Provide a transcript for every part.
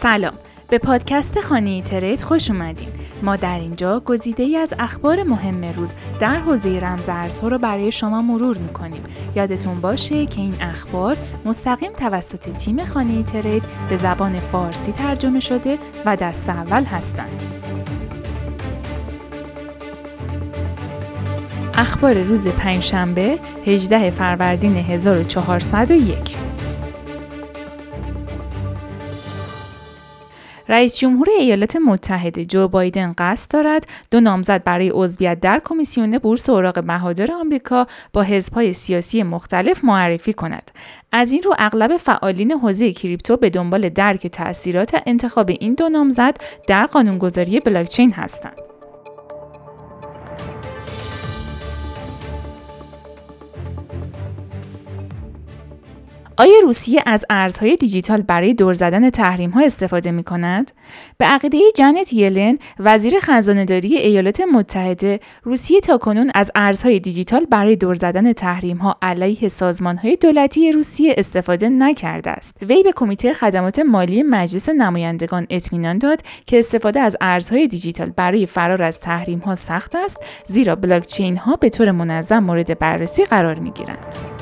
سلام. به پادکست خانه ترید خوش اومدین. ما در اینجا گزیده ای از اخبار مهم روز در حوزه رمزارزها رو برای شما مرور می‌کنیم. یادتون باشه که این اخبار مستقیم توسط تیم خانه ترید به زبان فارسی ترجمه شده و دست اول هستند. اخبار روز پنجشنبه 18 فروردین 1401 رئیس جمهور ایالات متحده جو بایدن قصد دارد دو نامزد برای عضویت در کمیسیون بورس اوراق بهادار آمریکا با حزبهای سیاسی مختلف معرفی کند. از این رو اغلب فعالین حوزه کریپتو به دنبال درک تاثیرات انتخاب این دو نامزد در قانونگذاری بلاکچین هستند. آیا روسیه از ارزهای دیجیتال برای دور زدن تحریم ها استفاده می کند؟ به عقیده جنت یلن وزیر خزانهداری ایالات متحده روسیه تاکنون از ارزهای دیجیتال برای دور زدن تحریم ها علیه سازمان های دولتی روسیه استفاده نکرده است. وی به کمیته خدمات مالی مجلس نمایندگان اطمینان داد که استفاده از ارزهای دیجیتال برای فرار از تحریم ها سخت است زیرا بلاکچین ها به طور منظم مورد بررسی قرار می گیرند.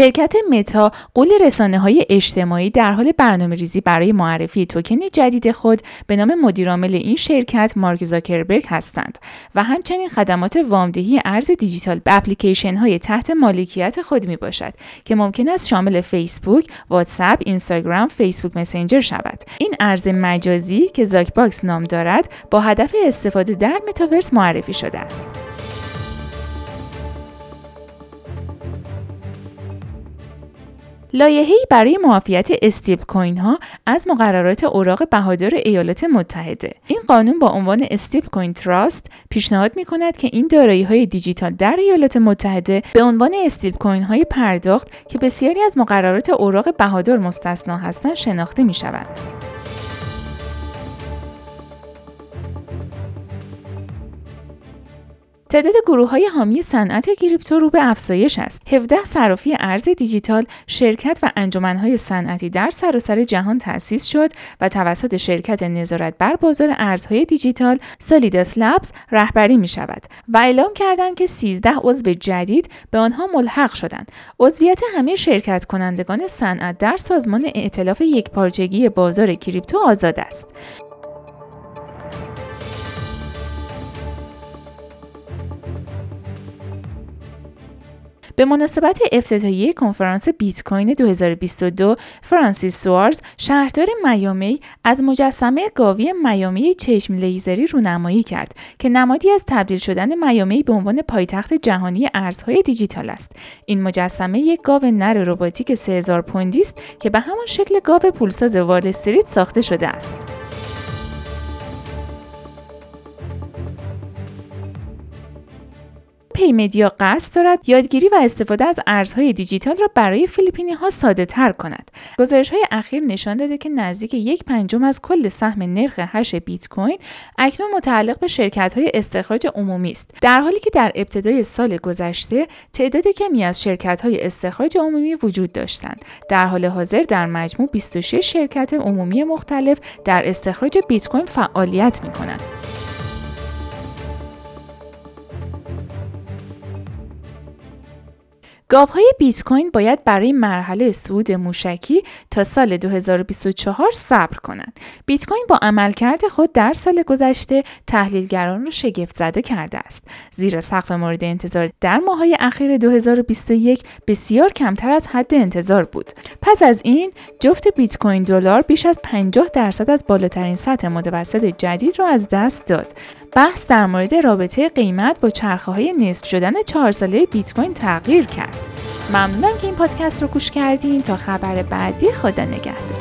شرکت متا غول رسانه های اجتماعی در حال برنامه ریزی برای معرفی توکن جدید خود به نام مدیرعامل این شرکت مارک زاکربرگ هستند و همچنین خدمات وامدهی ارز دیجیتال به اپلیکیشن های تحت مالکیت خود می باشد که ممکن است شامل فیسبوک، واتساپ، اینستاگرام، فیسبوک مسنجر شود. این ارز مجازی که Zuck Bucks نام دارد با هدف استفاده در متاورس معرفی شده است. لایحه‌ای برای معافیت استیبل کوین ها از مقررات اوراق بهادار ایالات متحده این قانون با عنوان Stablecoin Trust پیشنهاد می کند که این دارایی های دیجیتال در ایالات متحده به عنوان استیبل کوین های پرداخت که بسیاری از مقررات اوراق بهادار مستثنا هستند شناخته می شوند. تعداد گروه های حامی صنعت کریپتو رو به افزایش است. 17 صرافی ارز دیجیتال، شرکت و انجمنهای صنعتی در سراسر جهان تأسیس شد و توسط شرکت نظارت بر بازار ارزهای دیجیتال سالیداس لبز رهبری می شود و اعلام کردند که 13 عضو جدید به آنها ملحق شدند. عضویت همه شرکت کنندگان صنعت در سازمان ائتلاف یکپارچگی بازار کریپتو آزاد است. به مناسبت افتتاحیه کنفرانس بیت کوین 2022 فرانسیس سوارز شهردار میامی از مجسمه گاوی میامی چشم لیزری رونمایی کرد که نمادی از تبدیل شدن میامی به عنوان پایتخت جهانی ارزهای دیجیتال است. این مجسمه یک گاو نر رباتیک 3000 پوندی است که به همان شکل گاو پولساز وال استریت ساخته شده است. پی مدیا قصد دارد یادگیری و استفاده از ارزهای دیجیتال را برای فیلیپینی ها ساده تر کند. گزارش های اخیر نشان داده که نزدیک یک پنجم از کل سهم نرخ هش بیت کوین اکنون متعلق به شرکت های استخراج عمومی است. در حالی که در ابتدای سال گذشته تعداد کمی از شرکت های استخراج عمومی وجود داشتند. در حال حاضر در مجموع 26 شرکت عمومی مختلف در استخراج بیت کوین فعالیت می کنند. گاوهای بیت کوین باید برای مرحله صعود موشکی تا سال 2024 صبر کنند. بیت کوین با عملکرد خود در سال گذشته تحلیلگران را شگفت زده کرده است. زیرا سقف مورد انتظار در ماهای اخیر 2021 بسیار کمتر از حد انتظار بود. پس از این جفت بیت کوین دلار بیش از 50 درصد از بالاترین سطح متوسط جدید را از دست داد. بحث در مورد رابطه قیمت با چرخه های نصف شدن چهار ساله بیت کوین تغییر کرد. ممنونم که این پادکست رو گوش کردین تا خبر بعدی خدا نگهدار.